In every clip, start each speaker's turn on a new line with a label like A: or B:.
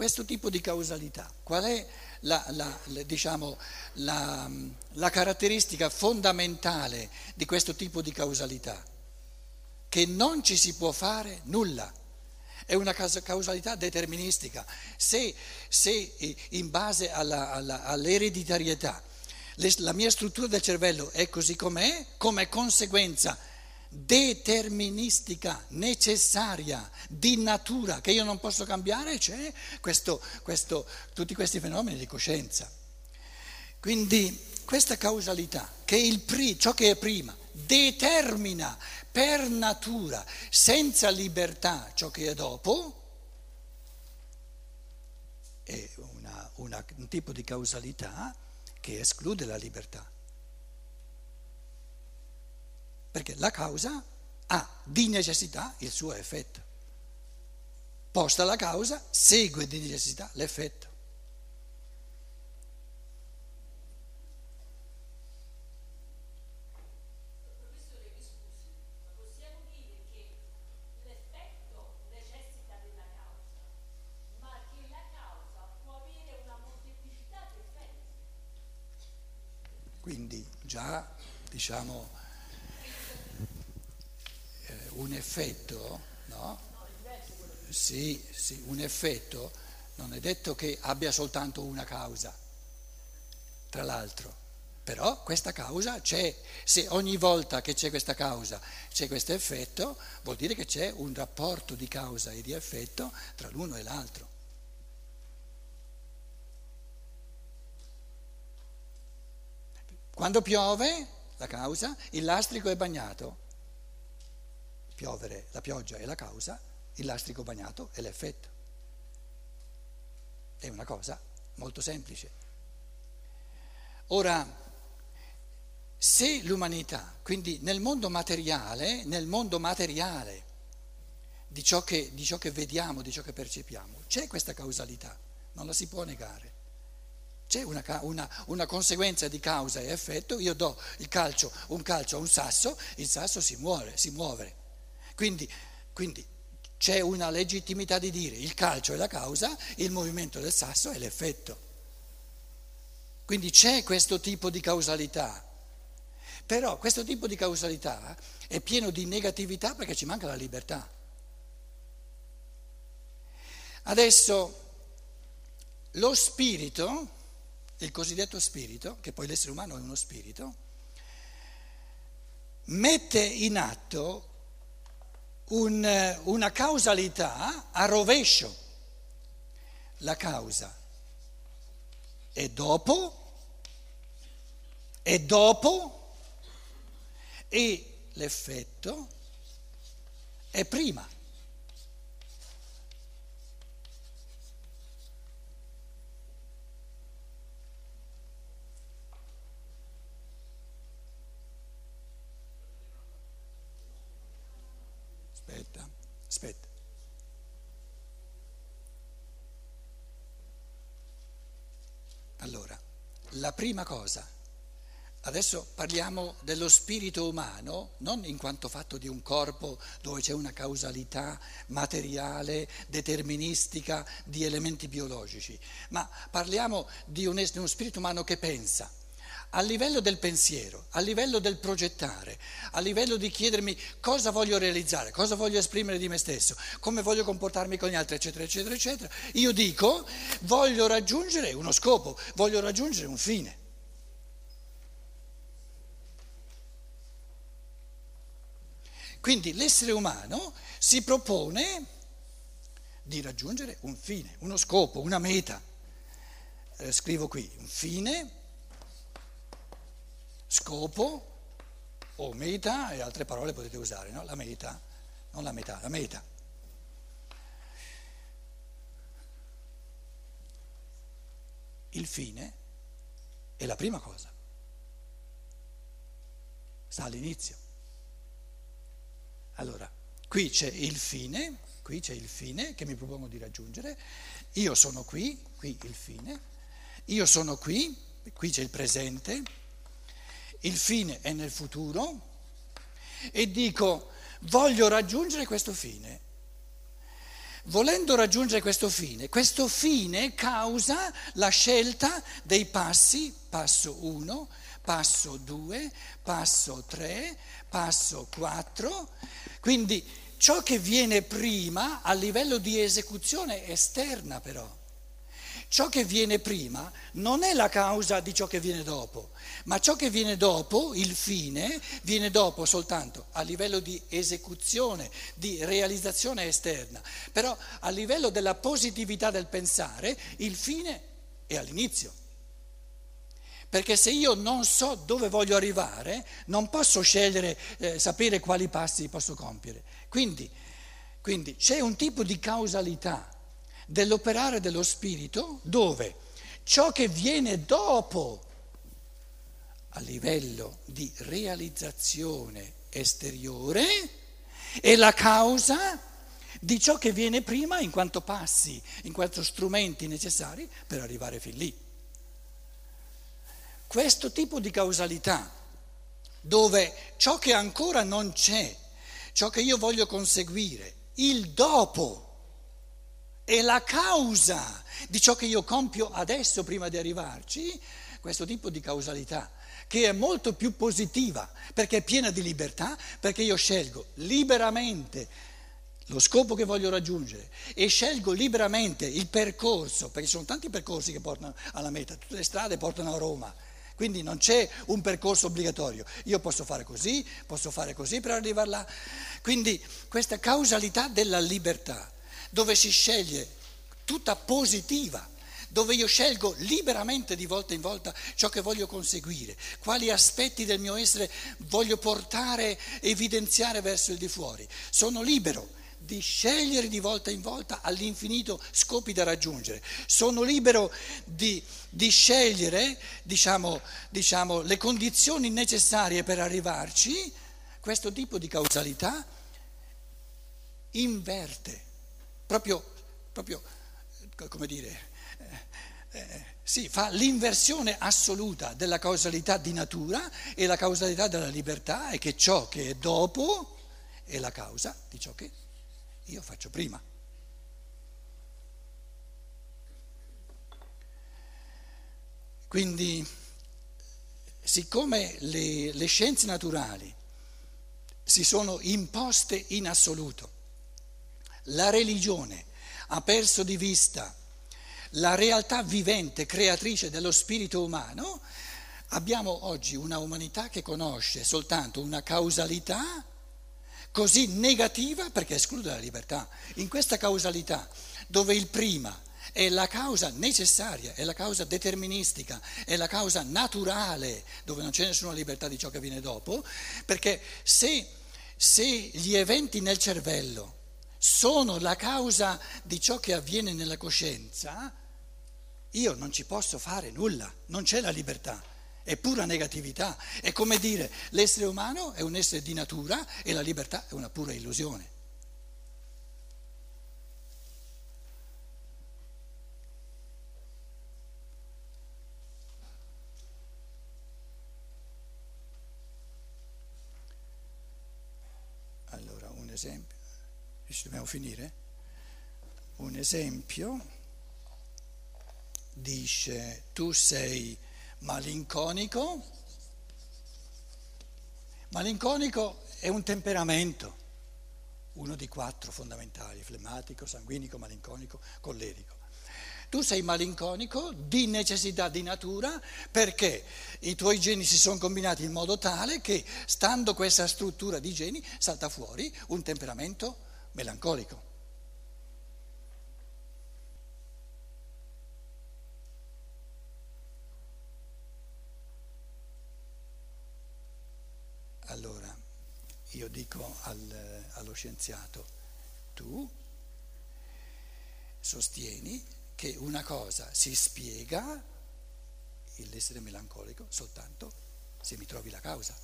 A: questo tipo di causalità, qual è la, la, la, diciamo, la caratteristica fondamentale di questo tipo di causalità? Che non ci si può fare nulla è una causalità deterministica. Se, se in base alla, alla, all'ereditarietà la mia struttura del cervello è così com'è, come conseguenza deterministica, necessaria, di natura, che io non posso cambiare, c'è questo, questo, tutti questi fenomeni di coscienza. Quindi questa causalità, che pri, ciò che è prima, determina per natura, senza libertà, ciò che è dopo, è una, una, un tipo di causalità che esclude la libertà. Perché la causa ha di necessità il suo effetto. Posta la causa, segue di necessità l'effetto. Quindi già diciamo un effetto, no? Sì, sì, un effetto non è detto che abbia soltanto una causa, tra l'altro. Però questa causa c'è, se ogni volta che c'è questa causa c'è questo effetto, vuol dire che c'è un rapporto di causa e di effetto tra l'uno e l'altro. Quando piove, la causa, il lastrico è bagnato. Piovere, la pioggia è la causa, il lastrico bagnato è l'effetto. È una cosa molto semplice. Ora, se l'umanità, quindi nel mondo materiale, nel mondo materiale di ciò che, di ciò che vediamo, di ciò che percepiamo, c'è questa causalità, non la si può negare. C'è una, una, una, conseguenza di causa e effetto, io do il calcio, un calcio a un sasso, il sasso si muove, si muove. Quindi, quindi c'è una legittimità di dire il calcio è la causa, il movimento del sasso è l'effetto. Quindi c'è questo tipo di causalità. Però questo tipo di causalità è pieno di negatività perché ci manca la libertà. Adesso lo spirito il cosiddetto spirito, che poi l'essere umano è uno spirito, mette in atto un, una causalità a rovescio. La causa è dopo, è dopo e l'effetto è prima. Aspetta. Allora, la prima cosa, adesso parliamo dello spirito umano, non in quanto fatto di un corpo dove c'è una causalità materiale, deterministica di elementi biologici, ma parliamo di, un, di uno spirito umano che pensa a livello del pensiero, a livello del progettare, a livello di chiedermi cosa voglio realizzare, cosa voglio esprimere di me stesso, come voglio comportarmi con gli altri, eccetera, eccetera, eccetera, io dico voglio raggiungere uno scopo, voglio raggiungere un fine. Quindi l'essere umano si propone di raggiungere un fine, uno scopo, una meta. Eh, scrivo qui, un fine scopo o meta e altre parole potete usare, no? La meta, non la metà, la meta. Il fine è la prima cosa, sta all'inizio. Allora, qui c'è il fine, qui c'è il fine che mi propongo di raggiungere, io sono qui, qui il fine, io sono qui, qui c'è il presente, il fine è nel futuro e dico voglio raggiungere questo fine. volendo raggiungere questo fine, questo fine causa la scelta dei passi, passo 1, passo 2, passo 3, passo 4, quindi ciò che viene prima a livello di esecuzione esterna però. Ciò che viene prima non è la causa di ciò che viene dopo, ma ciò che viene dopo, il fine, viene dopo soltanto a livello di esecuzione, di realizzazione esterna. Però a livello della positività del pensare, il fine è all'inizio. Perché se io non so dove voglio arrivare, non posso scegliere, eh, sapere quali passi posso compiere. Quindi, quindi c'è un tipo di causalità dell'operare dello spirito dove ciò che viene dopo a livello di realizzazione esteriore è la causa di ciò che viene prima in quanto passi, in quanto strumenti necessari per arrivare fin lì. Questo tipo di causalità, dove ciò che ancora non c'è, ciò che io voglio conseguire, il dopo, è la causa di ciò che io compio adesso prima di arrivarci, questo tipo di causalità, che è molto più positiva, perché è piena di libertà, perché io scelgo liberamente lo scopo che voglio raggiungere e scelgo liberamente il percorso, perché ci sono tanti percorsi che portano alla meta, tutte le strade portano a Roma. Quindi non c'è un percorso obbligatorio. Io posso fare così, posso fare così per arrivare là. Quindi questa causalità della libertà, dove si sceglie tutta positiva, dove io scelgo liberamente di volta in volta ciò che voglio conseguire, quali aspetti del mio essere voglio portare, evidenziare verso il di fuori. Sono libero di scegliere di volta in volta all'infinito scopi da raggiungere. Sono libero di, di scegliere diciamo, diciamo, le condizioni necessarie per arrivarci. Questo tipo di causalità inverte, proprio, proprio come dire, eh, eh, sì, fa l'inversione assoluta della causalità di natura e la causalità della libertà è che ciò che è dopo è la causa di ciò che io faccio prima. Quindi, siccome le, le scienze naturali si sono imposte in assoluto, la religione ha perso di vista la realtà vivente, creatrice dello spirito umano, abbiamo oggi una umanità che conosce soltanto una causalità così negativa perché esclude la libertà. In questa causalità, dove il prima è la causa necessaria, è la causa deterministica, è la causa naturale, dove non c'è nessuna libertà di ciò che viene dopo, perché se, se gli eventi nel cervello sono la causa di ciò che avviene nella coscienza, io non ci posso fare nulla, non c'è la libertà è pura negatività. È come dire l'essere umano è un essere di natura e la libertà è una pura illusione. Allora, un esempio, dobbiamo finire? Un esempio dice tu sei malinconico. Malinconico è un temperamento, uno di quattro fondamentali, flemmatico, sanguinico, malinconico, collerico. Tu sei malinconico di necessità di natura perché i tuoi geni si sono combinati in modo tale che, stando questa struttura di geni, salta fuori un temperamento melancolico. Allora, io dico al, allo scienziato, tu sostieni che una cosa si spiega, l'essere melancolico, soltanto se mi trovi la causa.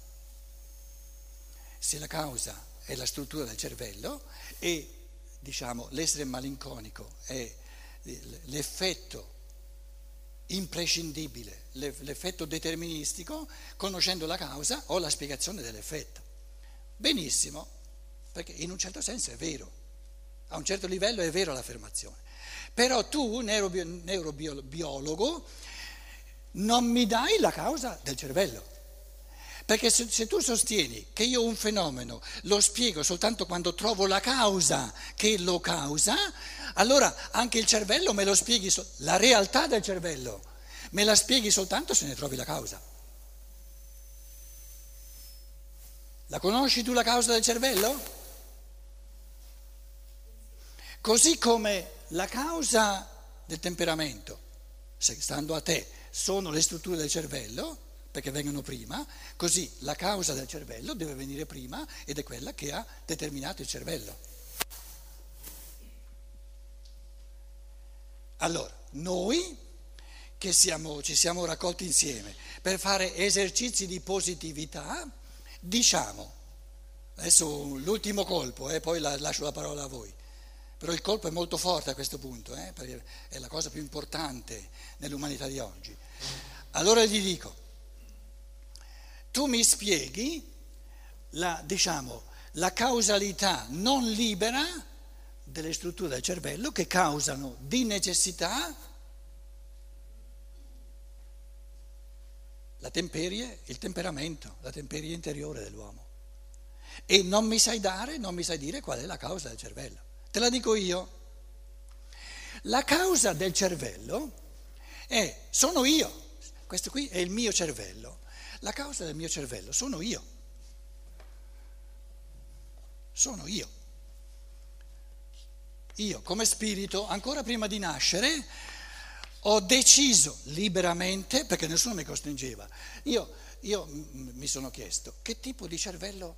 A: Se la causa è la struttura del cervello e diciamo l'essere malinconico è l'effetto imprescindibile l'effetto deterministico, conoscendo la causa ho la spiegazione dell'effetto. Benissimo, perché in un certo senso è vero. A un certo livello è vero l'affermazione. Però tu, neurobiologo, non mi dai la causa del cervello. Perché se, se, tu sostieni che io un fenomeno lo spiego soltanto quando trovo la causa che lo causa, allora anche il cervello me lo spieghi, la realtà del cervello me la spieghi soltanto se ne trovi la causa. La conosci tu la causa del cervello? Così come la causa del temperamento, stando a te, sono le strutture del cervello, perché vengono prima, così la causa del cervello deve venire prima ed è quella che ha determinato il cervello. Allora, noi che siamo, ci siamo raccolti insieme per fare esercizi di positività, diciamo, adesso l'ultimo colpo eh, poi la, lascio la parola a voi, però il colpo è molto forte a questo punto, eh, perché è la cosa più importante nell'umanità di oggi. Allora gli dico, tu mi spieghi la, diciamo, la causalità non libera delle strutture del cervello che causano di necessità la temperie, il temperamento, la temperie interiore dell'uomo. E non mi sai dare, non mi sai dire qual è la causa del cervello. Te la dico io. La causa del cervello è, sono io, questo qui è il mio cervello. La causa del mio cervello sono io. Sono io. Io come spirito, ancora prima di nascere, ho deciso liberamente, perché nessuno mi costringeva, io, io mi sono chiesto che tipo di cervello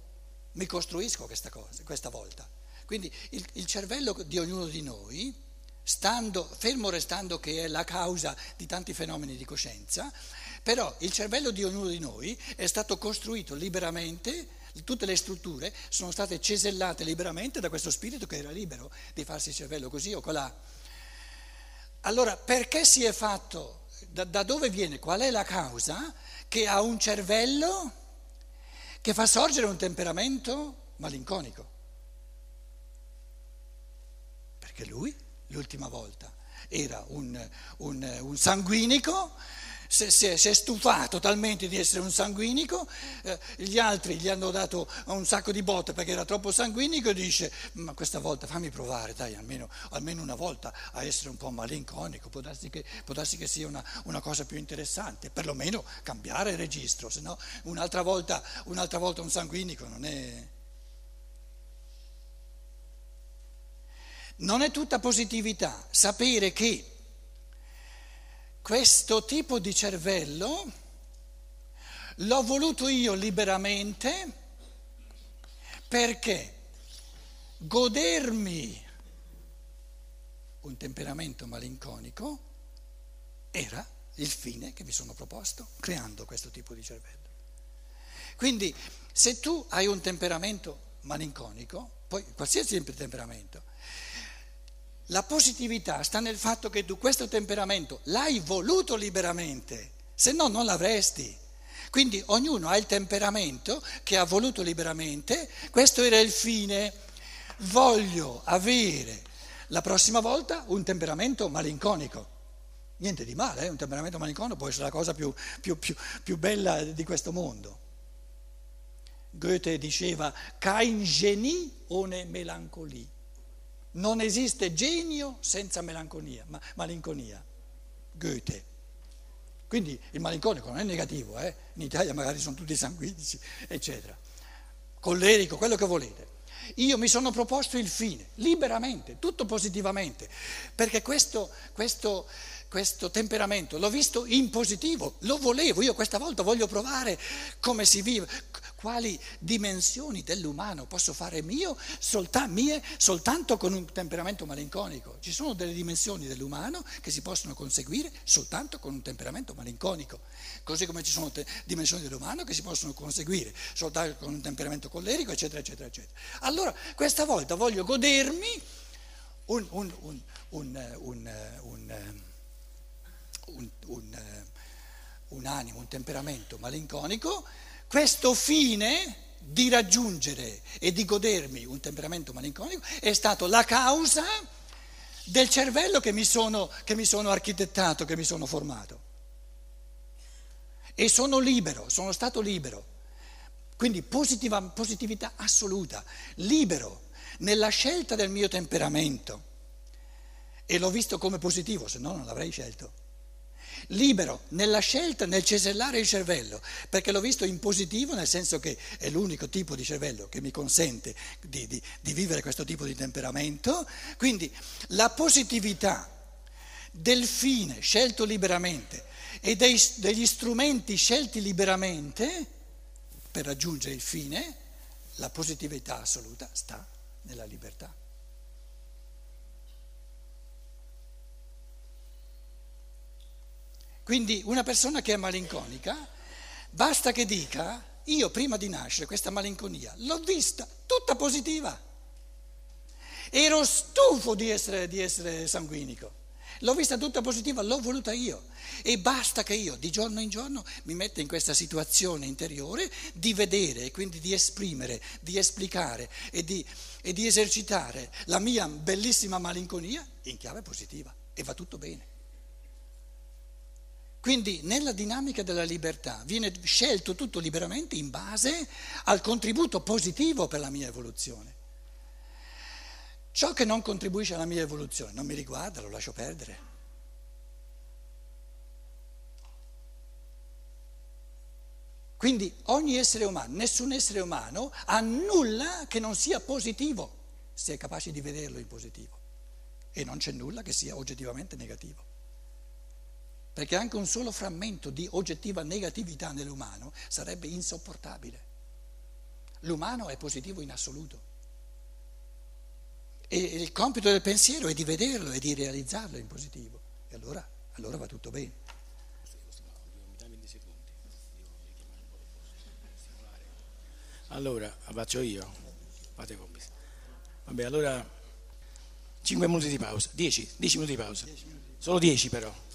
A: mi costruisco questa, cosa, questa volta. Quindi il, il cervello di ognuno di noi, stando, fermo restando che è la causa di tanti fenomeni di coscienza, però il cervello di ognuno di noi è stato costruito liberamente, tutte le strutture sono state cesellate liberamente da questo spirito che era libero di farsi il cervello così o colà. Allora, perché si è fatto, da, da dove viene, qual è la causa che ha un cervello che fa sorgere un temperamento malinconico? Perché lui, l'ultima volta, era un, un, un sanguinico si, si, si, è stufato talmente di essere un sanguinico, eh, gli altri gli hanno dato un sacco di botte perché era troppo sanguinico e dice ma questa volta fammi provare, dai, almeno, almeno una volta a essere un po' malinconico, può darsi che, può darsi che sia una, una, cosa più interessante, perlomeno cambiare registro, se no un'altra volta, un'altra volta un sanguinico non è... Non è tutta positività sapere che questo tipo di cervello l'ho voluto io liberamente perché godermi un temperamento malinconico era il fine che mi sono proposto creando questo tipo di cervello. Quindi se tu hai un temperamento malinconico, poi qualsiasi temperamento, la positività sta nel fatto che tu questo temperamento l'hai voluto liberamente, se no non l'avresti. Quindi ognuno ha il temperamento che ha voluto liberamente, questo era il fine, voglio avere la prossima volta un temperamento malinconico. Niente di male, eh? un temperamento malinconico può essere la cosa più, più, più, più bella di questo mondo. Goethe diceva, kein Genie ohne Melancolie. Non esiste genio senza melanconia, ma, malinconia. Goethe. Quindi il malinconico non è negativo, eh? in Italia magari sono tutti sanguinici, eccetera. Collerico, quello che volete. Io mi sono proposto il fine, liberamente, tutto positivamente, perché questo, questo questo temperamento, l'ho visto in positivo, lo volevo, io questa volta voglio provare come si vive, quali dimensioni dell'umano posso fare mio, soltanto, mie soltanto con un temperamento malinconico. Ci sono delle dimensioni dell'umano che si possono conseguire soltanto con un temperamento malinconico, così come ci sono te- dimensioni dell'umano che si possono conseguire soltanto con un temperamento collerico, eccetera, eccetera, eccetera. Allora, questa volta voglio godermi un, un, un, un un, un, eh, un animo, un temperamento malinconico, questo fine di raggiungere e di godermi un temperamento malinconico è stato la causa del cervello che mi sono, che mi sono architettato, che mi sono formato. E sono libero, sono stato libero. Quindi positiva, positività assoluta, libero nella scelta del mio temperamento. E l'ho visto come positivo, se no non l'avrei scelto libero nella scelta, nel cesellare il cervello, perché l'ho visto in positivo nel senso che è l'unico tipo di cervello che mi consente di, di, di vivere questo tipo di temperamento, quindi la positività del fine scelto liberamente e dei, degli strumenti scelti liberamente per raggiungere il fine, la positività assoluta sta nella libertà. Quindi una persona che è malinconica, basta che dica, io prima di nascere questa malinconia l'ho vista tutta positiva. Ero stufo di essere, di essere sanguinico. L'ho vista tutta positiva, l'ho voluta io. E basta che io di giorno in giorno mi metta in questa situazione interiore di vedere e quindi di esprimere, di esplicare e di, e di esercitare la mia bellissima malinconia in chiave positiva. E va tutto bene. Quindi nella dinamica della libertà viene scelto tutto liberamente in base al contributo positivo per la mia evoluzione. Ciò che non contribuisce alla mia evoluzione non mi riguarda, lo lascio perdere. Quindi ogni essere umano, nessun essere umano ha nulla che non sia positivo, se è capace di vederlo in positivo. E non c'è nulla che sia oggettivamente negativo perché anche un solo frammento di oggettiva negatività nell'umano sarebbe insopportabile. L'umano è positivo in assoluto. E il compito del pensiero è di vederlo e di realizzarlo in positivo. E allora, allora va tutto bene.
B: Allora, faccio io. Fate compiti. Vabbè, allora 5 minuti di pausa. 10, 10 minuti di pausa. Solo 10 però.